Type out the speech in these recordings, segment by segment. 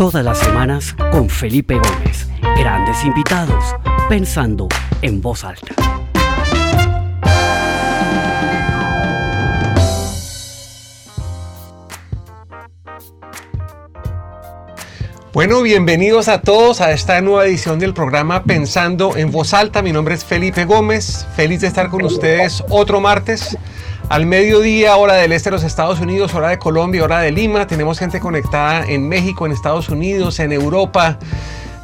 Todas las semanas con Felipe Gómez. Grandes invitados, pensando en voz alta. Bueno, bienvenidos a todos a esta nueva edición del programa Pensando en Voz Alta. Mi nombre es Felipe Gómez, feliz de estar con ustedes otro martes al mediodía, hora del este de los Estados Unidos, hora de Colombia, hora de Lima. Tenemos gente conectada en México, en Estados Unidos, en Europa,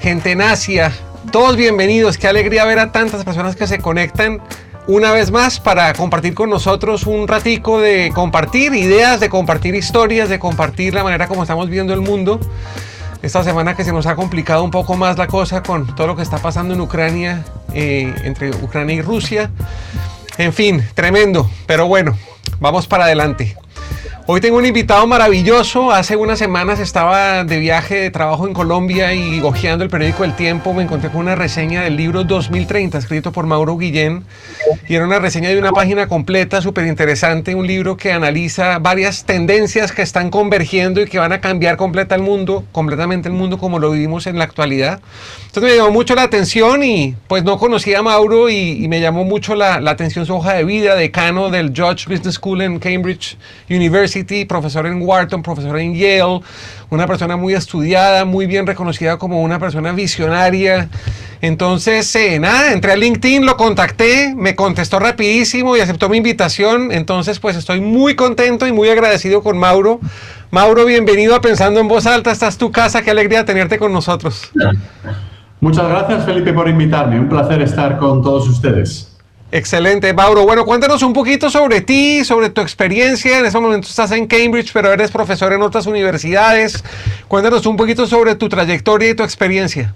gente en Asia. Todos bienvenidos, qué alegría ver a tantas personas que se conectan una vez más para compartir con nosotros un ratico de compartir ideas, de compartir historias, de compartir la manera como estamos viendo el mundo esta semana que se nos ha complicado un poco más la cosa con todo lo que está pasando en Ucrania, eh, entre Ucrania y Rusia. En fin, tremendo, pero bueno, vamos para adelante. Hoy tengo un invitado maravilloso. Hace unas semanas estaba de viaje de trabajo en Colombia y hojeando el periódico El Tiempo me encontré con una reseña del libro 2030 escrito por Mauro Guillén y era una reseña de una página completa súper interesante, un libro que analiza varias tendencias que están convergiendo y que van a cambiar completa el mundo, completamente el mundo como lo vivimos en la actualidad. Entonces me llamó mucho la atención y pues no conocía a Mauro y, me llamó mucho la, la atención su hoja de vida, decano del George Business School en Cambridge University profesor en Wharton, profesor en Yale, una persona muy estudiada, muy bien reconocida como una persona visionaria. Entonces, eh, nada, entré a LinkedIn, lo contacté, me contestó rapidísimo y aceptó mi invitación. Entonces, pues estoy muy contento y muy agradecido con Mauro. Mauro, bienvenido a Pensando en Voz Alta. Esta es tu casa, qué alegría tenerte con nosotros. Muchas gracias, Felipe, por invitarme. Un placer estar con todos ustedes. Excelente, Mauro. Bueno, cuéntanos un poquito sobre ti, sobre tu experiencia. En ese momento estás en Cambridge, pero eres profesor en otras universidades. Cuéntanos un poquito sobre tu trayectoria y tu experiencia.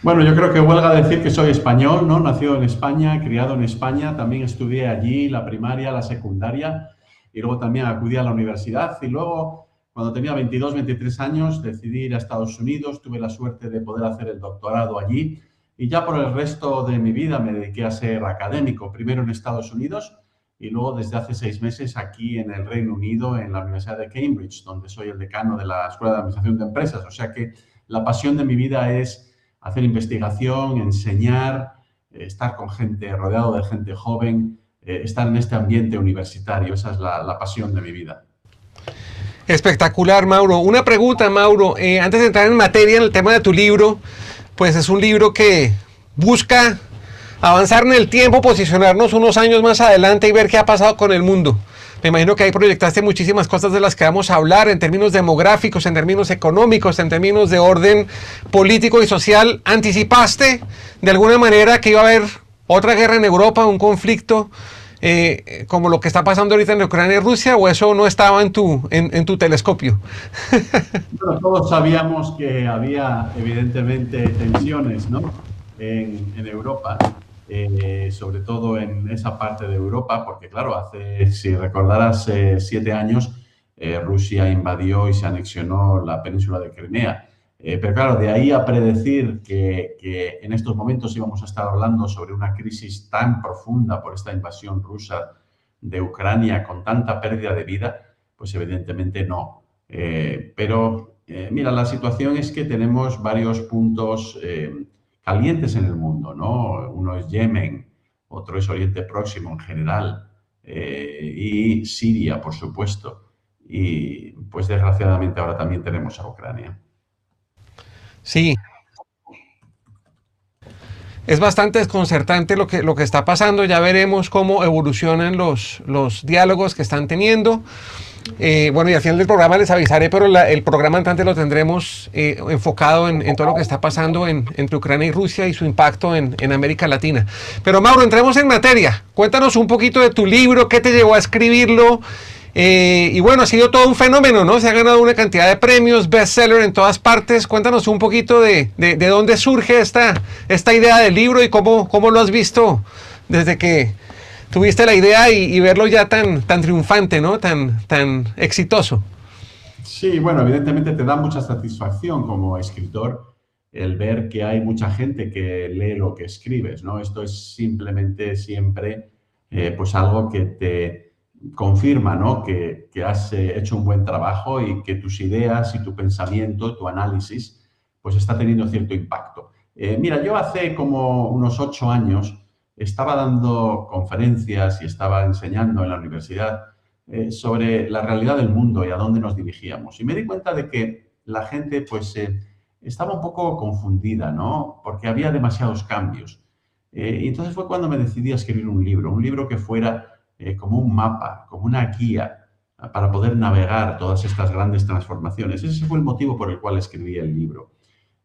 Bueno, yo creo que huelga decir que soy español, ¿no? Nacido en España, criado en España. También estudié allí la primaria, la secundaria y luego también acudí a la universidad. Y luego, cuando tenía 22, 23 años, decidí ir a Estados Unidos. Tuve la suerte de poder hacer el doctorado allí y ya por el resto de mi vida me dediqué a ser académico, primero en Estados Unidos y luego desde hace seis meses aquí en el Reino Unido, en la Universidad de Cambridge, donde soy el decano de la Escuela de Administración de Empresas. O sea que la pasión de mi vida es hacer investigación, enseñar, eh, estar con gente, rodeado de gente joven, eh, estar en este ambiente universitario. Esa es la, pasión de mi vida. Espectacular, Mauro. Una pregunta, Mauro. Eh, antes de entrar en materia en el tema de tu libro, pues es un libro que busca avanzar en el tiempo, posicionarnos unos años más adelante y ver qué ha pasado con el mundo. Me imagino que ahí proyectaste muchísimas cosas de las que vamos a hablar en términos demográficos, en términos económicos, en términos de orden político y social. ¿Anticipaste de alguna manera que iba a haber otra guerra en Europa, un conflicto eh, como lo que está pasando ahorita en Ucrania y Rusia, o eso no estaba en tu, en, tu telescopio? todos sabíamos que había evidentemente tensiones en, Europa, eh, sobre todo en esa parte de Europa, porque claro, hace, si recordarás, eh, siete años Rusia invadió y se anexionó la península de Crimea. Eh, pero claro, de ahí a predecir que, en estos momentos íbamos a estar hablando sobre una crisis tan profunda por esta invasión rusa de Ucrania con tanta pérdida de vida, pues evidentemente no. Eh, pero eh, mira, la situación es que tenemos varios puntos calientes en el mundo, ¿no? Uno es Yemen, otro es Oriente Próximo en general y Siria, por supuesto. Y pues desgraciadamente ahora también tenemos a Ucrania. Sí. Es bastante desconcertante lo que, lo que está pasando. Ya veremos cómo evolucionan los, los diálogos que están teniendo. Eh, bueno, y al final del programa les avisaré, pero el programa entrante lo tendremos eh, enfocado en, todo lo que está pasando entre Ucrania y Rusia y su impacto en, en, América Latina. Pero Mauro, entremos en materia. Cuéntanos un poquito de tu libro, qué te llevó a escribirlo eh, y bueno, ha sido todo un fenómeno, ¿no? Se ha ganado una cantidad de premios, bestseller en todas partes. Cuéntanos un poquito de, de, dónde surge esta, esta idea del libro y cómo, cómo lo has visto desde que tuviste la idea y, verlo ya tan, tan triunfante, ¿no? Tan, tan exitoso. Sí, bueno, evidentemente te da mucha satisfacción como escritor el ver que hay mucha gente que lee lo que escribes, ¿no? Esto es simplemente siempre, eh, pues algo que te confirma ¿no? que, has eh, hecho un buen trabajo y que tus ideas y tu pensamiento, tu análisis, pues está teniendo cierto impacto. Eh, mira, yo hace como unos ocho años estaba dando conferencias y estaba enseñando en la universidad eh, sobre la realidad del mundo y a dónde nos dirigíamos. Y me di cuenta de que la gente pues estaba un poco confundida, ¿no? Porque había demasiados cambios. y entonces fue cuando me decidí a escribir un libro, un libro que fuera eh, como un mapa, como una guía para poder navegar todas estas grandes transformaciones. Ese fue el motivo por el cual escribí el libro.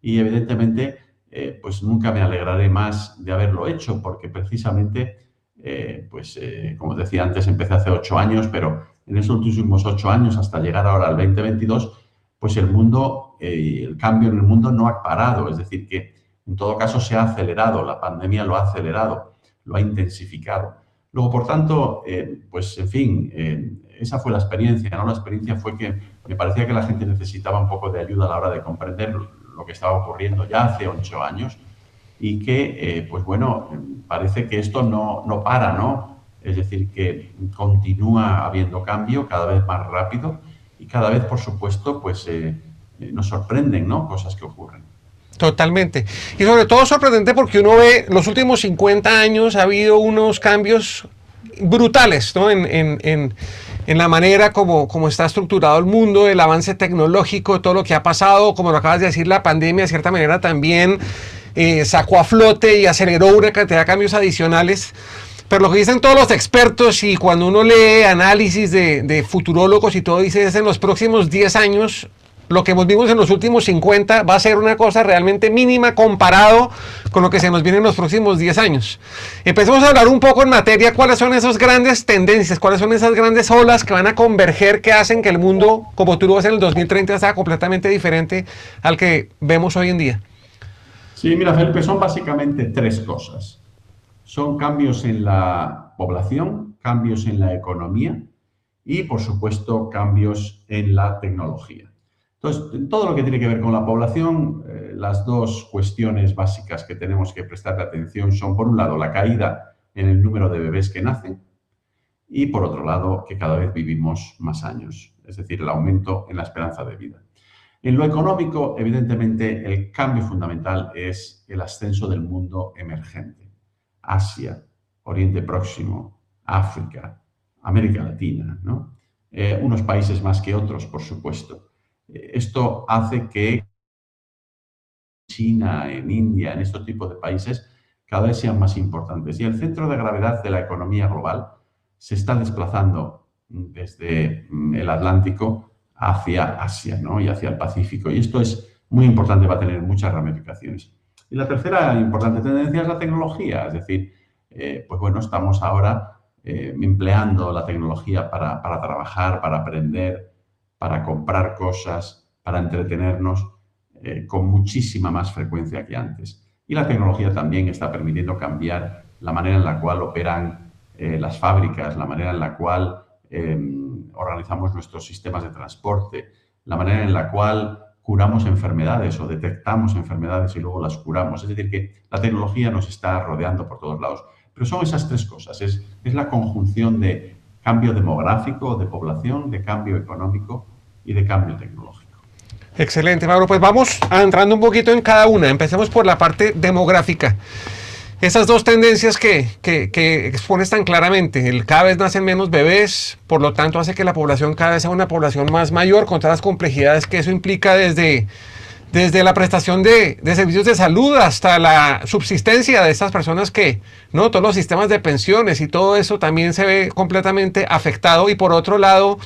Y evidentemente, eh, pues nunca me alegraré más de haberlo hecho, porque precisamente, eh, pues como decía antes, empecé hace ocho años, pero en esos últimos ocho años, hasta llegar ahora al 2022, pues el mundo, el cambio en el mundo no ha parado. Es decir, que en todo caso se ha acelerado, la pandemia lo ha acelerado, lo ha intensificado. Luego, por tanto, eh, pues en fin, eh, esa fue la experiencia, ¿no? La experiencia fue que me parecía que la gente necesitaba un poco de ayuda a la hora de comprender lo que estaba ocurriendo ya hace ocho años y que, eh, pues bueno, parece que esto no, no para, ¿no? Es decir, que continúa habiendo cambio cada vez más rápido y cada vez, por supuesto, pues nos sorprenden, ¿no? Cosas que ocurren. Totalmente. Y sobre todo sorprendente porque uno ve los últimos 50 años ha habido unos cambios brutales ¿no? en, en, en, en, la manera como, como está estructurado el mundo, el avance tecnológico, todo lo que ha pasado, como lo acabas de decir, la pandemia de cierta manera también eh, sacó a flote y aceleró una cantidad de cambios adicionales. Pero lo que dicen todos los expertos y cuando uno lee análisis de, de futurólogos y todo, dice es en los próximos 10 años lo que hemos visto en los últimos 50 va a ser una cosa realmente mínima comparado con lo que se nos viene en los próximos 10 años. Empecemos a hablar un poco en materia cuáles son esas grandes tendencias, cuáles son esas grandes olas que van a converger que hacen que el mundo, como tú lo ves en el 2030, sea completamente diferente al que vemos hoy en día. Sí, mira, Felipe, son básicamente tres cosas. Son cambios en la población, cambios en la economía y, por supuesto, cambios en la tecnología. Entonces, en todo lo que tiene que ver con la población, eh, las dos cuestiones básicas que tenemos que prestar atención son, por un lado, la caída en el número de bebés que nacen y, por otro lado, que cada vez vivimos más años, es decir, el aumento en la esperanza de vida. En lo económico, evidentemente, el cambio fundamental es el ascenso del mundo emergente. Asia, Oriente Próximo, África, América Latina, ¿no? Eh, unos países más que otros, por supuesto. Esto hace que China, en India, en estos tipos de países, cada vez sean más importantes. Y el centro de gravedad de la economía global se está desplazando desde mm, el Atlántico hacia Asia ¿no? y hacia el Pacífico. Y esto es muy importante, va a tener muchas ramificaciones. Y la tercera importante tendencia es la tecnología, es decir, eh, pues bueno, estamos ahora eh, empleando la tecnología para, para trabajar, para aprender, para comprar cosas, para entretenernos eh, con muchísima más frecuencia que antes. Y la tecnología también está permitiendo cambiar la manera en la cual operan eh, las fábricas, la manera en la cual em, organizamos nuestros sistemas de transporte, la manera en la cual curamos enfermedades o detectamos enfermedades y luego las curamos. Es decir, que la tecnología nos está rodeando por todos lados. Pero son esas tres cosas. Es, es la conjunción de cambio demográfico, de población, de cambio económico y de cambio tecnológico. Excelente, Mauro. Pues vamos entrando un poquito en cada una. Empecemos por la parte demográfica. Esas dos tendencias que, que, expones tan claramente, el cada vez nacen menos bebés, por lo tanto hace que la población cada vez sea una población más mayor, con todas las complejidades que eso implica desde, desde la prestación de, servicios de salud hasta la subsistencia de estas personas que, ¿no? Todos los sistemas de pensiones y todo eso también se ve completamente afectado. Y por otro lado,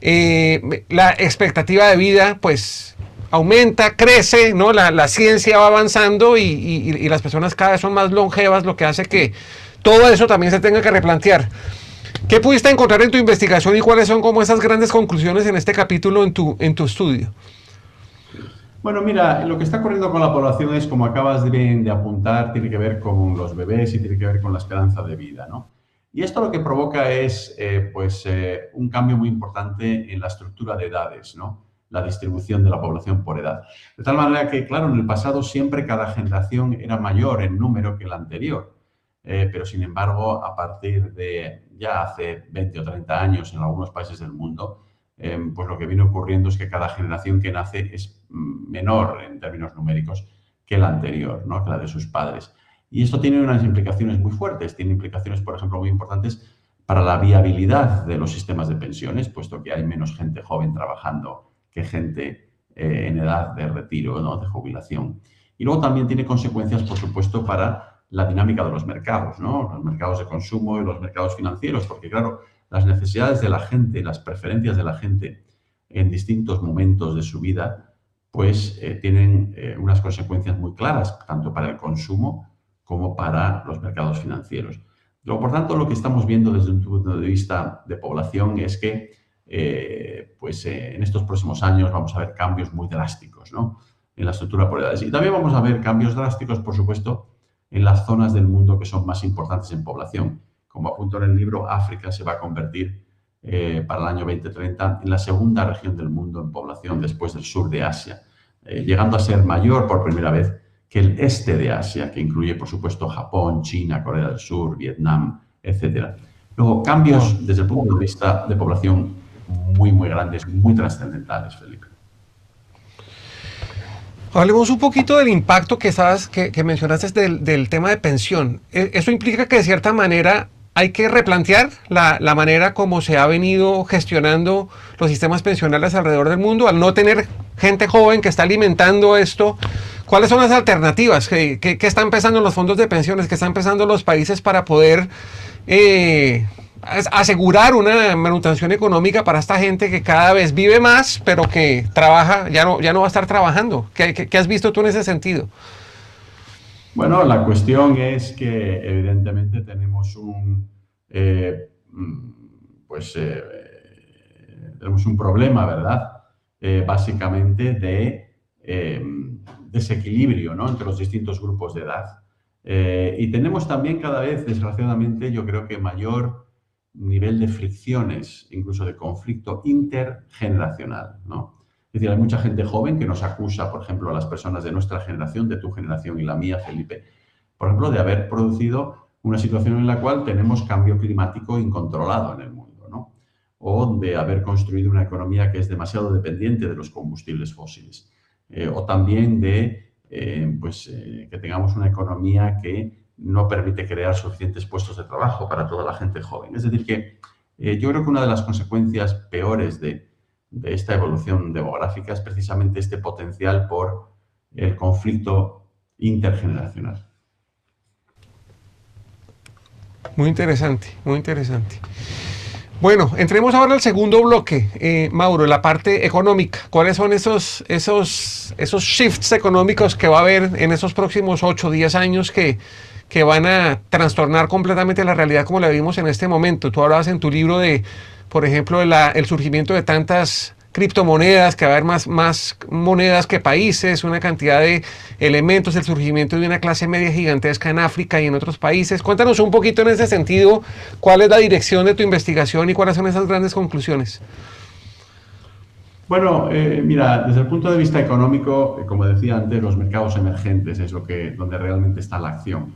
eh, la expectativa de vida, pues aumenta, crece, ¿no? La, la ciencia va avanzando y, y, las personas cada vez son más longevas, lo que hace que todo eso también se tenga que replantear. ¿Qué pudiste encontrar en tu investigación y cuáles son como esas grandes conclusiones en este capítulo en tu, en tu estudio? Bueno, mira, lo que está ocurriendo con la población es, como acabas de, apuntar, tiene que ver con los bebés y tiene que ver con la esperanza de vida, ¿no? Y esto lo que provoca es, eh, pues, eh, un cambio muy importante en la estructura de edades, ¿no? La distribución de la población por edad. De tal manera que, claro, en el pasado siempre cada generación era mayor en número que la anterior. pero sin embargo, a partir de ya hace 20 o 30 años en algunos países del mundo, pues lo que viene ocurriendo es que cada generación que nace es menor en términos numéricos que la anterior, ¿no? que la de sus padres. Y esto tiene unas implicaciones muy fuertes, tiene implicaciones, por ejemplo, muy importantes para la viabilidad de los sistemas de pensiones, puesto que hay menos gente joven trabajando que gente eh, en edad de retiro, ¿no? de jubilación. Y luego también tiene consecuencias, por supuesto, para la dinámica de los mercados, ¿no? los mercados de consumo y los mercados financieros, porque claro, las necesidades de la gente, las preferencias de la gente en distintos momentos de su vida, pues eh, tienen eh, unas consecuencias muy claras, tanto para el consumo como para los mercados financieros. Por tanto, lo que estamos viendo desde un punto de vista de población es que eh, pues, en estos próximos años vamos a ver cambios muy drásticos ¿no? en la estructura por edades. Y también vamos a ver cambios drásticos, por supuesto, en las zonas del mundo que son más importantes en población. Como apunto en el libro, África se va a convertir eh, para el año 2030 en la segunda región del mundo en población después del sur de Asia, llegando a ser mayor por primera vez que el este de Asia, que incluye, por supuesto, Japón, China, Corea del Sur, Vietnam, etc. Luego, cambios desde el punto de vista de población muy, muy grandes, muy trascendentales, Felipe. Hablemos un poquito del impacto que, sabes, que, mencionaste del, del, tema de pensión. E, eso implica que de cierta manera hay que replantear la, la, manera como se ha venido gestionando los sistemas pensionales alrededor del mundo, al no tener gente joven que está alimentando esto ¿Cuáles son las alternativas que, están empezando los fondos de pensiones, que están empezando los países para poder eh, asegurar una manutención económica para esta gente que cada vez vive más, pero que trabaja, ya no, ya no va a estar trabajando? ¿Qué, has visto tú en ese sentido? Bueno, la cuestión es que evidentemente tenemos un, eh, pues, eh, tenemos un problema, ¿verdad? básicamente de desequilibrio ¿no? entre los distintos grupos de edad. Eh, y tenemos también cada vez, desgraciadamente, yo creo que mayor nivel de fricciones, incluso de conflicto intergeneracional. ¿no? Es decir, hay mucha gente joven que nos acusa, por ejemplo, a las personas de nuestra generación, de tu generación y la mía, Felipe, por ejemplo, de haber producido una situación en la cual tenemos cambio climático incontrolado en el mundo, ¿no? o de haber construido una economía que es demasiado dependiente de los combustibles fósiles. Eh, o también de eh, pues, eh, que tengamos una economía que no permite crear suficientes puestos de trabajo para toda la gente joven. Es decir, que yo creo que una de las consecuencias peores de, de esta evolución demográfica es precisamente este potencial por el conflicto intergeneracional. Muy interesante, muy interesante. Bueno, entremos ahora al segundo bloque, eh, Mauro, la parte económica. ¿Cuáles son esos, esos, esos shifts económicos que va a haber en esos próximos 8 o 10 años que, que van a trastornar completamente la realidad como la vimos en este momento? Tú hablabas en tu libro de, por ejemplo, el surgimiento de tantas criptomonedas, que va a haber más, más monedas que países, una cantidad de elementos, el surgimiento de una clase media gigantesca en África y en otros países. Cuéntanos un poquito en ese sentido, cuál es la dirección de tu investigación y cuáles son esas grandes conclusiones. Bueno, eh, mira, desde el punto de vista económico, eh, como decía antes, los mercados emergentes es lo que, donde realmente está la acción.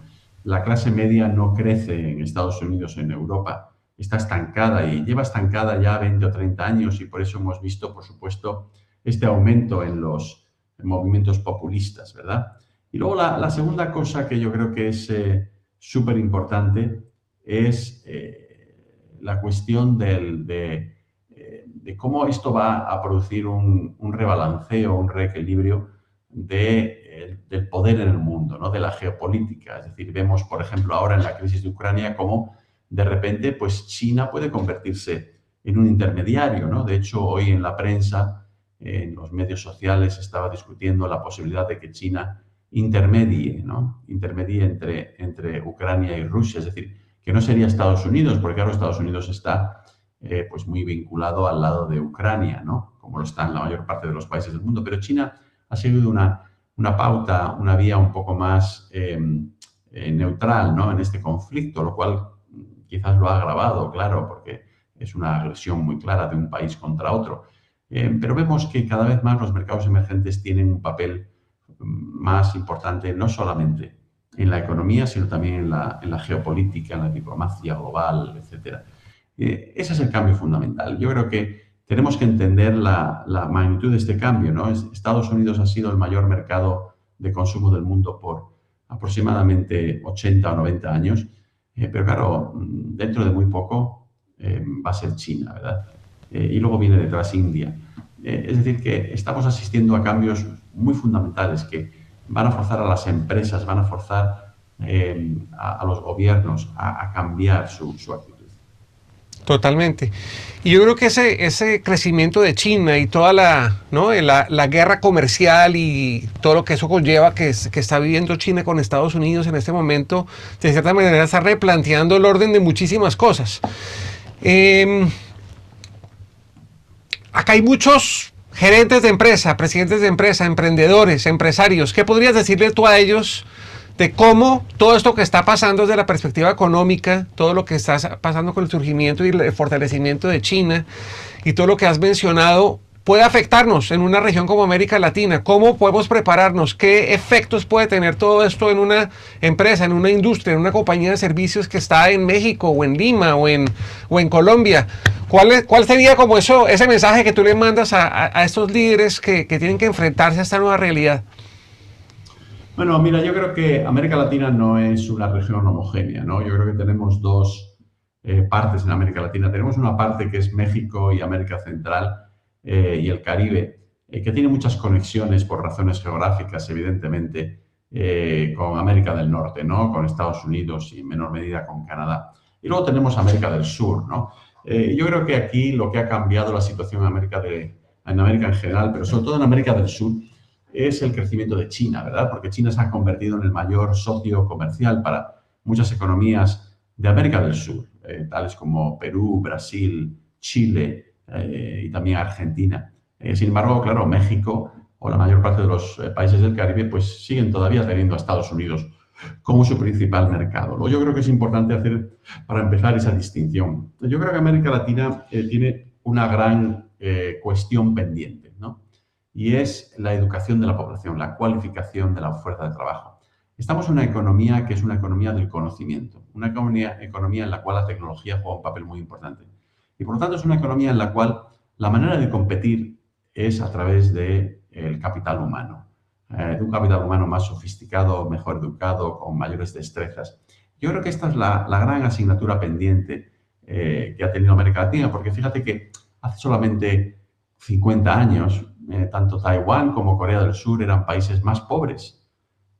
La clase media no crece en Estados Unidos, en Europa está estancada y lleva estancada ya 20 o 30 años y por eso hemos visto, por supuesto, este aumento en los movimientos populistas, ¿verdad? Y luego la, segunda cosa que yo creo que es eh, súper importante es eh, la cuestión eh, de, cómo esto va a producir un, un rebalanceo, un reequilibrio de, del poder en el mundo, ¿no? de la geopolítica. Es decir, vemos, por ejemplo, ahora en la crisis de Ucrania cómo de repente, pues China puede convertirse en un intermediario, ¿no? De hecho, hoy en la prensa, en los medios sociales, estaba discutiendo la posibilidad de que China intermedie, ¿no? Intermedie entre, entre Ucrania y Rusia, es decir, que no sería Estados Unidos, porque claro, Estados Unidos está eh, pues muy vinculado al lado de Ucrania, ¿no? Como lo está en la mayor parte de los países del mundo, pero China ha seguido una, una pauta, una vía un poco más eh, eh, neutral, ¿no? En este conflicto, lo cual quizás lo ha agravado, claro, porque es una agresión muy clara de un país contra otro. Eh, pero vemos que cada vez más los mercados emergentes tienen un papel mm, más importante, no solamente en la economía, sino también en la, en la geopolítica, en la diplomacia global, etc. Ese es el cambio fundamental. Yo creo que tenemos que entender la, la, magnitud de este cambio. ¿no? Estados Unidos ha sido el mayor mercado de consumo del mundo por aproximadamente 80 o 90 años, eh, pero claro, dentro de muy poco eh, va a ser China, ¿verdad? y luego viene detrás India. es decir, que estamos asistiendo a cambios muy fundamentales que van a forzar a las empresas, van a forzar eh, a, los gobiernos a, cambiar su, actitud. Totalmente. Y yo creo que ese, ese crecimiento de China y toda la, ¿no? la, la guerra comercial y todo lo que eso conlleva que, está viviendo China con Estados Unidos en este momento, de cierta manera está replanteando el orden de muchísimas cosas. Em, acá hay muchos gerentes de empresa, presidentes de empresa, emprendedores, empresarios, ¿qué podrías decirle tú a ellos de cómo todo esto que está pasando desde la perspectiva económica, todo lo que está pasando con el surgimiento y el fortalecimiento de China y todo lo que has mencionado puede afectarnos en una región como América Latina? ¿Cómo podemos prepararnos? ¿Qué efectos puede tener todo esto en una empresa, en una industria, en una compañía de servicios que está en México o en Lima o en, Colombia? ¿Cuál, ¿Cuál sería como eso, ese mensaje que tú le mandas a, estos líderes que tienen que enfrentarse a esta nueva realidad? Bueno, mira, yo creo que América Latina no es una región homogénea, ¿no? Yo creo que tenemos dos eh, partes en América Latina. Tenemos una parte que es México y América Central, eh, y el Caribe, eh, que tiene muchas conexiones por razones geográficas, evidentemente, con América del Norte, ¿no? con Estados Unidos y en menor medida con Canadá. Y luego tenemos América del Sur. ¿no? yo creo que aquí lo que ha cambiado la situación en América, de, en América en general, pero sobre todo en América del Sur, es el crecimiento de China, ¿verdad? Porque China se ha convertido en el mayor socio comercial para muchas economías de América del Sur, tales como Perú, Brasil, Chile, eh, y también Argentina. Eh, sin embargo, claro, México o la mayor parte de los eh, países del Caribe pues siguen todavía teniendo a Estados Unidos como su principal mercado. Yo creo que es importante hacer, para empezar, esa distinción. Yo creo que América Latina tiene una gran cuestión pendiente. Y es la educación de la población, la cualificación de la fuerza de trabajo. Estamos en una economía que es una economía del conocimiento, una economía, economía en la cual la tecnología juega un papel muy importante. Y por lo tanto es una economía en la cual la manera de competir es a través del el capital humano, eh, de un capital humano más sofisticado, mejor educado, con mayores destrezas. Yo creo que esta es la, gran asignatura pendiente eh, que ha tenido América Latina, porque fíjate que hace solamente 50 años, eh, tanto Taiwán como Corea del Sur eran países más pobres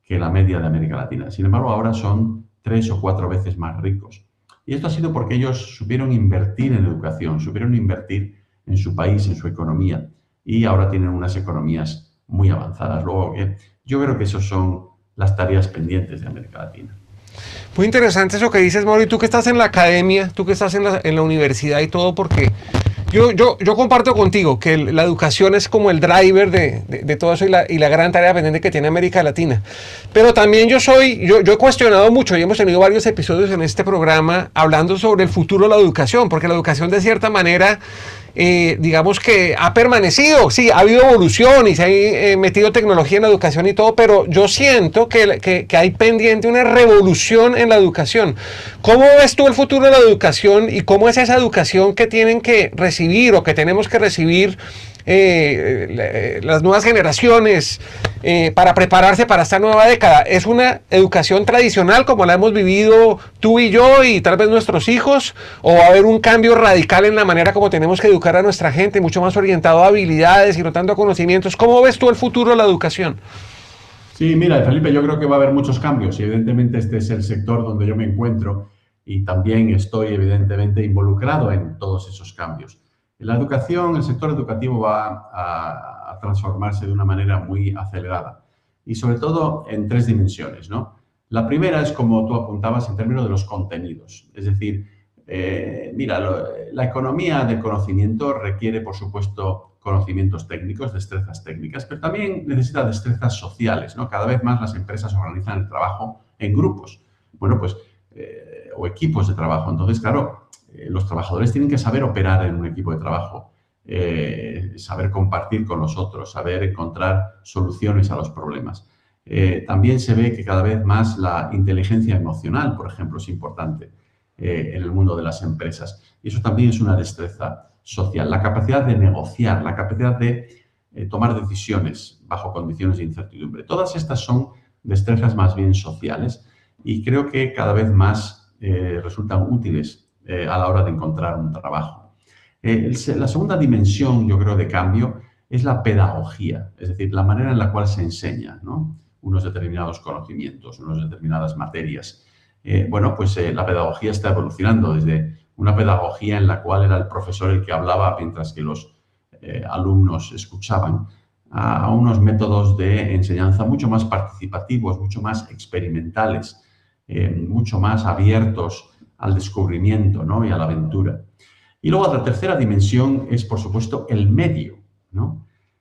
que la media de América Latina. Sin embargo, ahora son tres o cuatro veces más ricos. Y esto ha sido porque ellos supieron invertir en educación, supieron invertir en su país, en su economía, y ahora tienen unas economías muy avanzadas. Luego, eh, yo creo que esas son las tareas pendientes de América Latina. Muy interesante eso que dices, Mauro. Y tú que estás en la academia, tú que estás en la, en la universidad y todo, porque yo, yo, yo, comparto contigo que la educación es como el driver de, de, todo eso y la, y la, gran tarea pendiente que tiene América Latina. Pero también yo soy, yo, yo, he cuestionado mucho y hemos tenido varios episodios en este programa hablando sobre el futuro de la educación, porque la educación de cierta manera eh, digamos que ha permanecido, sí, ha habido evolución y se ha eh, metido tecnología en la educación y todo, pero yo siento que, que, hay pendiente una revolución en la educación. ¿Cómo ves tú el futuro de la educación y cómo es esa educación que tienen que recibir o que tenemos que recibir eh, las nuevas generaciones eh, para prepararse para esta nueva década. ¿Es una educación tradicional como la hemos vivido tú y yo y tal vez nuestros hijos? ¿O va a haber un cambio radical en la manera como tenemos que educar a nuestra gente, mucho más orientado a habilidades y no tanto a conocimientos? ¿Cómo ves tú el futuro de la educación? Sí, mira, Felipe, yo creo que va a haber muchos cambios y evidentemente este es el sector donde yo me encuentro y también estoy evidentemente involucrado en todos esos cambios. La educación, el sector educativo va a, transformarse de una manera muy acelerada y sobre todo en tres dimensiones. ¿no? La primera es como tú apuntabas en términos de los contenidos, es decir, eh, mira, la economía del conocimiento requiere, por supuesto, conocimientos técnicos, destrezas técnicas, pero también necesita destrezas sociales. ¿no? Cada vez más las empresas organizan el trabajo en grupos, bueno, pues, eh, o equipos de trabajo. Entonces, claro, los trabajadores tienen que saber operar en un equipo de trabajo, eh, saber compartir con los otros, saber encontrar soluciones a los problemas. Eh, también se ve que cada vez más la inteligencia emocional, por ejemplo, es importante eh, en el mundo de las empresas. Y eso también es una destreza social. La capacidad de negociar, la capacidad de eh, tomar decisiones bajo condiciones de incertidumbre. Todas estas son destrezas más bien sociales y creo que cada vez más resultan útiles a la hora de encontrar un trabajo. la segunda dimensión, yo creo, de cambio es la pedagogía, es decir, la manera en la cual se enseña unos determinados conocimientos, unas determinadas materias. Eh, bueno, pues eh, la pedagogía está evolucionando desde una pedagogía en la cual era el profesor el que hablaba mientras que los eh, alumnos escuchaban, a, unos métodos de enseñanza mucho más participativos, mucho más experimentales, mucho más abiertos al descubrimiento ¿no? y a la aventura. Y luego la tercera dimensión es, por supuesto, el medio.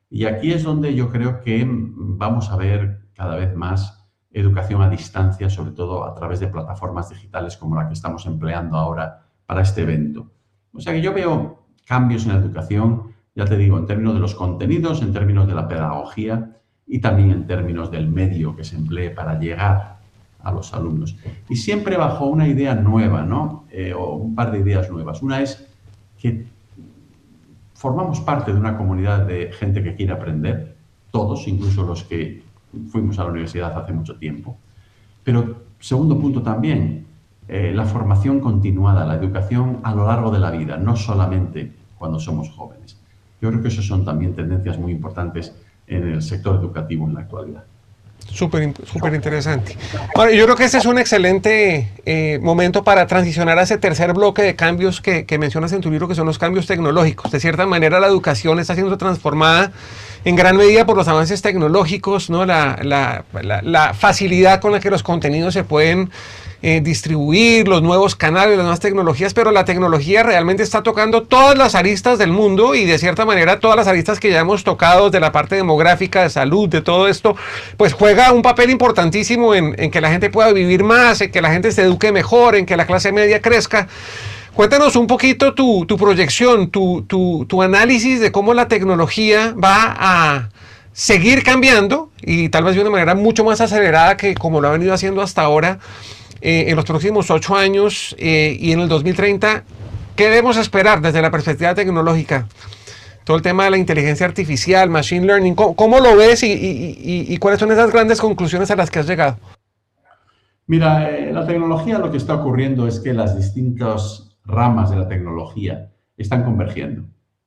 Y aquí es donde yo creo que vamos a ver cada vez más educación a distancia, sobre todo a través de plataformas digitales como la que estamos empleando ahora para este evento. O sea que yo veo cambios en la educación, ya te digo, en términos de los contenidos, en términos de la pedagogía y también en términos del medio que se emplee para llegar a los alumnos. Y siempre bajo una idea nueva, ¿no? Eh, o un par de ideas nuevas. Una es que formamos parte de una comunidad de gente que quiere aprender, todos, incluso los que fuimos a la universidad hace mucho tiempo. Pero, segundo punto también, eh, la formación continuada, la educación a lo largo de la vida, no solamente cuando somos jóvenes. Yo creo que esas son también tendencias muy importantes en el sector educativo en la actualidad. Súper interesante. Bueno, yo creo que este es un excelente eh, momento para transicionar a ese tercer bloque de cambios que, mencionas en tu libro, que son los cambios tecnológicos. De cierta manera, la educación está siendo transformada en gran medida por los avances tecnológicos, ¿no? la, la facilidad con la que los contenidos se pueden eh, distribuir, los nuevos canales, las nuevas tecnologías, pero la tecnología realmente está tocando todas las aristas del mundo y de cierta manera todas las aristas que ya hemos tocado de la parte demográfica, de salud, de todo esto, pues juega un papel importantísimo en, que la gente pueda vivir más, en que la gente se eduque mejor, en que la clase media crezca. Cuéntanos un poquito tu, proyección, tu, tu, análisis de cómo la tecnología va a seguir cambiando y tal vez de una manera mucho más acelerada que como lo ha venido haciendo hasta ahora eh, en los próximos ocho años eh, y en el 2030, ¿qué debemos esperar desde la perspectiva tecnológica? Todo el tema de la inteligencia artificial, machine learning, ¿cómo, lo ves y, cuáles son esas grandes conclusiones a las que has llegado? Mira, eh, la tecnología lo que está ocurriendo es que las distintas ramas de la tecnología están convergiendo.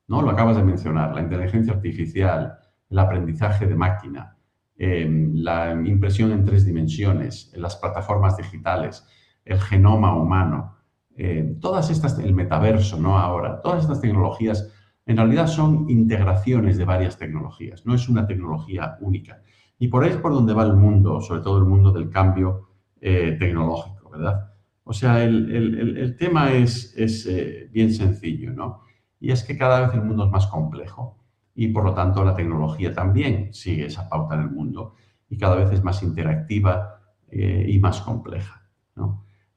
¿no? Lo acabas de mencionar, la inteligencia artificial, el aprendizaje de máquina, La impresión en tres dimensiones, las plataformas digitales, el genoma humano, em, todas estas, el metaverso, ¿no? Ahora, todas estas tecnologías en realidad son integraciones de varias tecnologías, no es una tecnología única. Y por ahí es por donde va el mundo, sobre todo el mundo del cambio eh, tecnológico, ¿verdad? O sea, el, tema es, es eh, bien sencillo, ¿no? Y es que cada vez el mundo es más complejo y por lo tanto la tecnología también sigue esa pauta en el mundo y cada vez es más interactiva eh, y más compleja.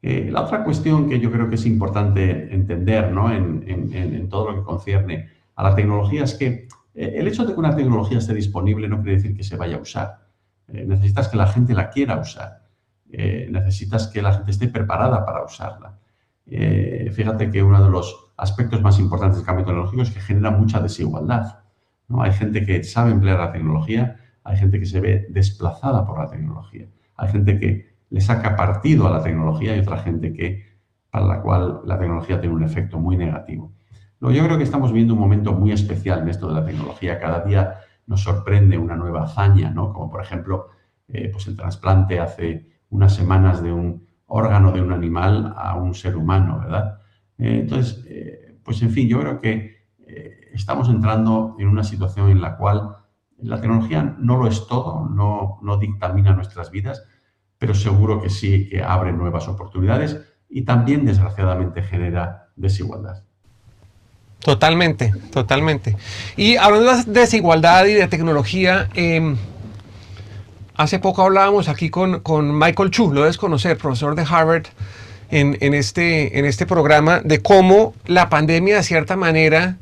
Eh, la otra cuestión que yo creo que es importante entender en, todo lo que concierne a la tecnología es que eh, el hecho de que una tecnología esté disponible no quiere decir que se vaya a usar. necesitas que la gente la quiera usar. necesitas que la gente esté preparada para usarla. fíjate que uno de los aspectos más importantes del cambio tecnológico es que genera mucha desigualdad. Hay gente que sabe emplear la tecnología, hay gente que se ve desplazada por la tecnología, hay gente que le saca partido a la tecnología y otra gente que, para la cual la tecnología tiene un efecto muy negativo. yo creo que estamos viendo un momento muy especial en esto de la tecnología. Cada día nos sorprende una nueva hazaña, ¿no? como por ejemplo eh, pues el trasplante hace unas semanas de un órgano de un animal a un ser humano, ¿verdad? Eh, entonces, eh, pues en fin, yo creo que estamos entrando en una situación en la cual la tecnología no lo es todo, no, no dictamina nuestras vidas, pero seguro que sí que abre nuevas oportunidades y también, desgraciadamente, genera desigualdad. Totalmente, totalmente. Y hablando de desigualdad y de tecnología, em, hace poco hablábamos aquí con, con, Michael Chu, lo debes conocer, profesor de Harvard, en, en, este, en este programa, de cómo la pandemia, de cierta manera,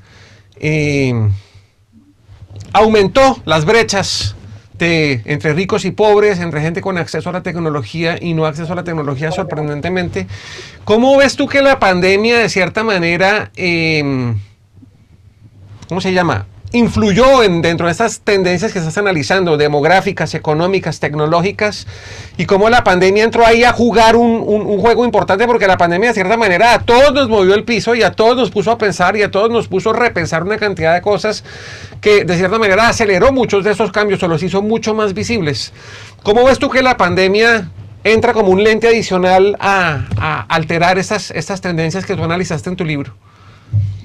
aumentó las brechas de, entre ricos y pobres, entre gente con acceso a la tecnología y no acceso a la tecnología sorprendentemente. ¿Cómo ves tú que la pandemia de cierta manera, em, ¿cómo se llama? Influyó en, dentro de estas tendencias que estás analizando, demográficas, económicas, tecnológicas, y cómo la pandemia entró ahí a jugar un, un, juego importante, porque la pandemia de cierta manera a todos nos movió el piso y a todos nos puso a pensar y a todos nos puso a repensar una cantidad de cosas que de cierta manera aceleró muchos de esos cambios o los hizo mucho más visibles. ¿Cómo ves tú que la pandemia entra como un lente adicional a, alterar estas, estas tendencias que tú analizaste en tu libro?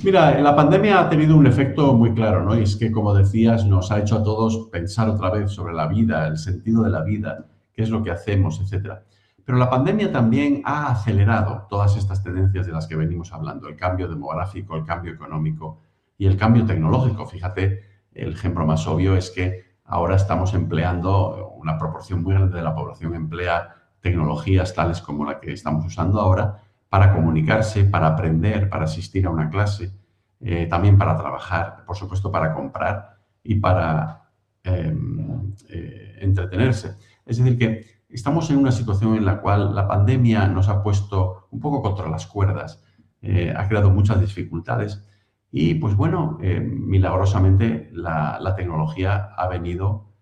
Mira, la pandemia ha tenido un efecto muy claro, ¿no? Y es que, como decías, nos ha hecho a todos pensar otra vez sobre la vida, el sentido de la vida, qué es lo que hacemos, etcétera. Pero la pandemia también ha acelerado todas estas tendencias de las que venimos hablando, el cambio demográfico, el cambio económico y el cambio tecnológico. Fíjate, el ejemplo más obvio es que ahora estamos empleando, una proporción muy grande de la población emplea tecnologías tales como la que estamos usando ahora para comunicarse, para aprender, para asistir a una clase, eh, también para trabajar, por supuesto para comprar y para em, eh, entretenerse. Es decir, que estamos en una situación en la cual la pandemia nos ha puesto un poco contra las cuerdas, eh, ha creado muchas dificultades y pues bueno, milagrosamente la, la, tecnología ha venido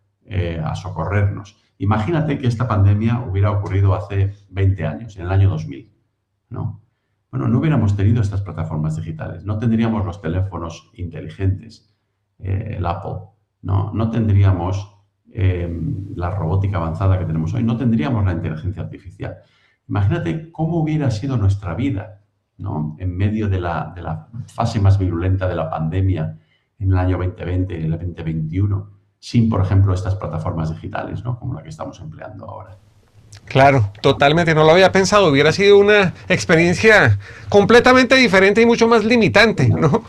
a socorrernos. Imagínate que esta pandemia hubiera ocurrido hace 20 años, en el año 2000. ¿No? Bueno, no hubiéramos tenido estas plataformas digitales, no tendríamos los teléfonos inteligentes, eh, el Apple, no, no tendríamos eh, la robótica avanzada que tenemos hoy, no tendríamos la inteligencia artificial. Imagínate cómo hubiera sido nuestra vida ¿no? en medio de la, de la fase más virulenta de la pandemia en el año 2020, el 2021, sin, por ejemplo, estas plataformas digitales, ¿no? como la que estamos empleando ahora. Claro, totalmente, no lo había pensado, hubiera sido una experiencia completamente diferente y mucho más limitante, ¿no?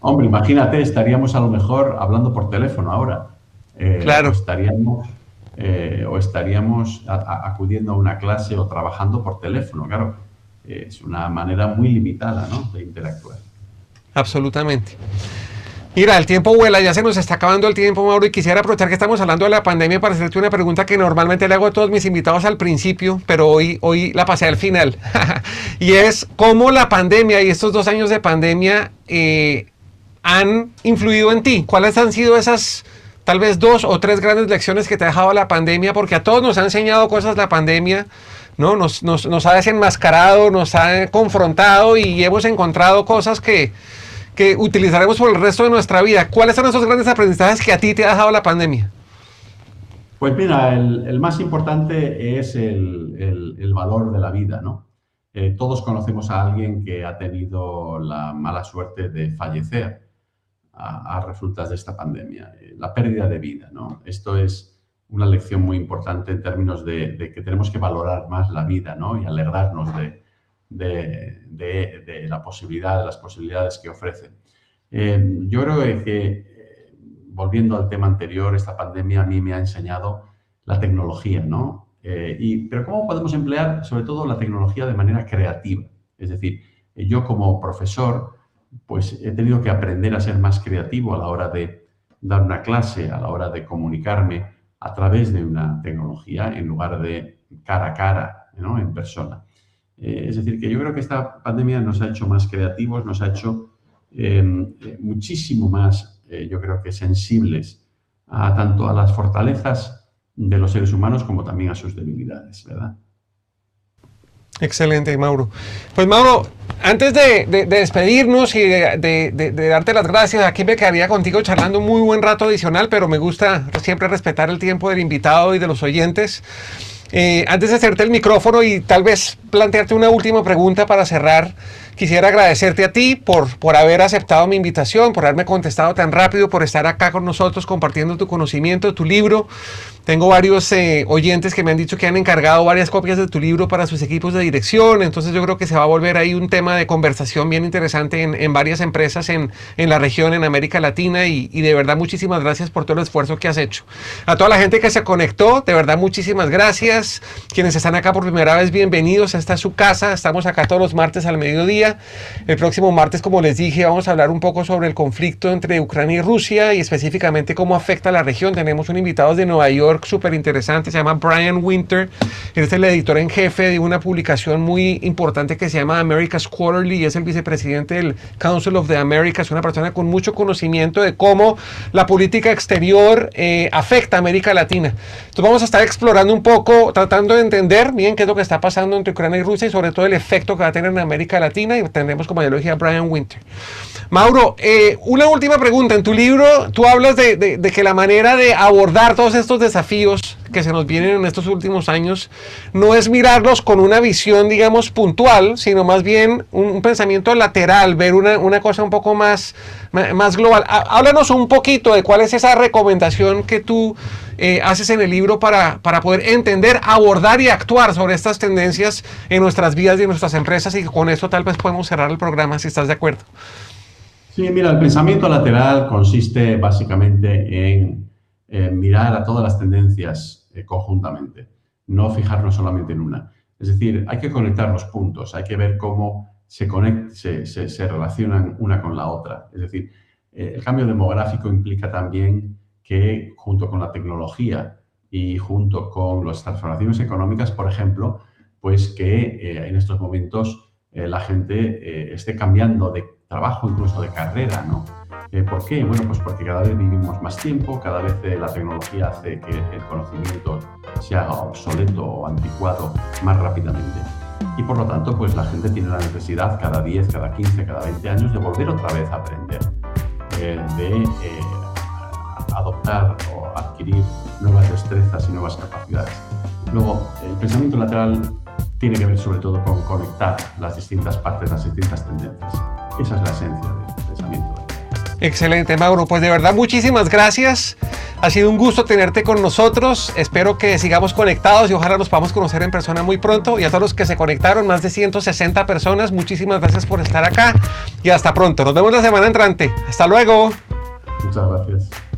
Hombre, imagínate, estaríamos a lo mejor hablando por teléfono ahora. Eh, claro. O estaríamos, eh, o estaríamos acudiendo a una clase o trabajando por teléfono, claro. es una manera muy limitada ¿no? de interactuar. Absolutamente. Mira, el tiempo vuela, ya se nos está acabando el tiempo, Mauro, y quisiera aprovechar que estamos hablando de la pandemia para hacerte una pregunta que normalmente le hago a todos mis invitados al principio, pero hoy, hoy la pasé al final. y es cómo la pandemia y estos dos años de pandemia eh, han influido en ti. ¿Cuáles han sido esas tal vez dos o tres grandes lecciones que te ha dejado la pandemia? Porque a todos nos ha enseñado cosas la pandemia. ¿no? Nos, nos, nos ha desenmascarado, nos ha confrontado y hemos encontrado cosas que, que utilizaremos por el resto de nuestra vida. ¿Cuáles son esos grandes aprendizajes que a ti te ha dejado la pandemia? Pues mira, el, más importante es el, valor de la vida, ¿no? Eh, todos conocemos a alguien que ha tenido la mala suerte de fallecer a, resultas de esta pandemia, eh, la pérdida de vida, ¿no? Esto es una lección muy importante en términos de, de, que tenemos que valorar más la vida, ¿no? Y alegrarnos de, de, la posibilidad, de las posibilidades que ofrece. Eh, yo creo que, eh, volviendo al tema anterior, esta pandemia a mí me ha enseñado la tecnología, ¿no? Eh, y, pero ¿cómo podemos emplear sobre todo la tecnología de manera creativa? Es decir, yo como profesor, pues he tenido que aprender a ser más creativo a la hora de dar una clase, a la hora de comunicarme a través de una tecnología en lugar de cara a cara, ¿no? en persona. Eh, es decir, que yo creo que esta pandemia nos ha hecho más creativos, nos ha hecho em, eh, muchísimo más, eh, yo creo que sensibles a tanto a las fortalezas de los seres humanos como también a sus debilidades, ¿verdad? Excelente, Mauro. Pues Mauro, antes de, despedirnos y de, darte las gracias, aquí me quedaría contigo charlando un muy buen rato adicional, pero me gusta siempre respetar el tiempo del invitado y de los oyentes. Eh, antes de hacerte el micrófono y tal vez plantearte una última pregunta para cerrar, quisiera agradecerte a ti por, por haber aceptado mi invitación, por haberme contestado tan rápido, por estar acá con nosotros compartiendo tu conocimiento, tu libro. Tengo varios eh, oyentes que me han dicho que han encargado varias copias de tu libro para sus equipos de dirección, entonces yo creo que se va a volver ahí un tema de conversación bien interesante en, varias empresas en, la región, en América Latina, y, de verdad muchísimas gracias por todo el esfuerzo que has hecho. A toda la gente que se conectó, de verdad muchísimas gracias. Quienes están acá por primera vez, bienvenidos. Esta es su casa, estamos acá todos los martes al mediodía El próximo martes, como les dije, vamos a hablar un poco sobre el conflicto entre Ucrania y Rusia y específicamente cómo afecta a la región. Tenemos un invitado de Nueva York súper interesante, se llama Brian Winter. Él es el editor en jefe de una publicación muy importante que se llama America's Quarterly y es el vicepresidente del Council of the Americas, una persona con mucho conocimiento de cómo la política exterior eh, afecta a América Latina. Entonces vamos a estar explorando un poco, tratando de entender bien qué es lo que está pasando entre Ucrania y Rusia y sobre todo el efecto que va a tener en América Latina tendremos como ideología a Brian Winter. Mauro, eh, una última pregunta. En tu libro tú hablas de, de, que la manera de abordar todos estos desafíos que se nos vienen en estos últimos años no es mirarlos con una visión, digamos, puntual, sino más bien un, pensamiento lateral, ver una, una, cosa un poco más, más global. Háblanos un poquito de cuál es esa recomendación que tú eh, haces en el libro para, para poder entender, abordar y actuar sobre estas tendencias en nuestras vidas y en nuestras empresas y con eso tal vez podemos cerrar el programa si estás de acuerdo. Sí, mira, el pensamiento lateral consiste básicamente en mirar a todas las tendencias eh, conjuntamente, no fijarnos solamente en una. Es decir, hay que conectar los puntos, hay que ver cómo se, se, relacionan una con la otra. Es decir, eh, el cambio demográfico implica también que junto con la tecnología y junto con las transformaciones económicas, por ejemplo, pues que eh, en estos momentos la gente esté cambiando de trabajo, incluso de carrera, ¿no? Eh, ¿Por qué? Bueno, pues porque cada vez vivimos más tiempo, cada vez eh, la tecnología hace que el conocimiento se haga obsoleto o anticuado más rápidamente. Y por lo tanto, pues la gente tiene la necesidad cada 10, cada 15, cada 20 años de volver otra vez a aprender, eh, de o adquirir nuevas destrezas y nuevas capacidades. Luego, el pensamiento lateral tiene que ver sobre todo con conectar las distintas partes, las distintas tendencias. Esa es la esencia del pensamiento. Excelente, Mauro. Pues de verdad, muchísimas gracias. Ha sido un gusto tenerte con nosotros. Espero que sigamos conectados y ojalá nos podamos conocer en persona muy pronto. Y a todos los que se conectaron, más de 160 personas, muchísimas gracias por estar acá y hasta pronto. Nos vemos la semana entrante. Hasta luego. Muchas gracias.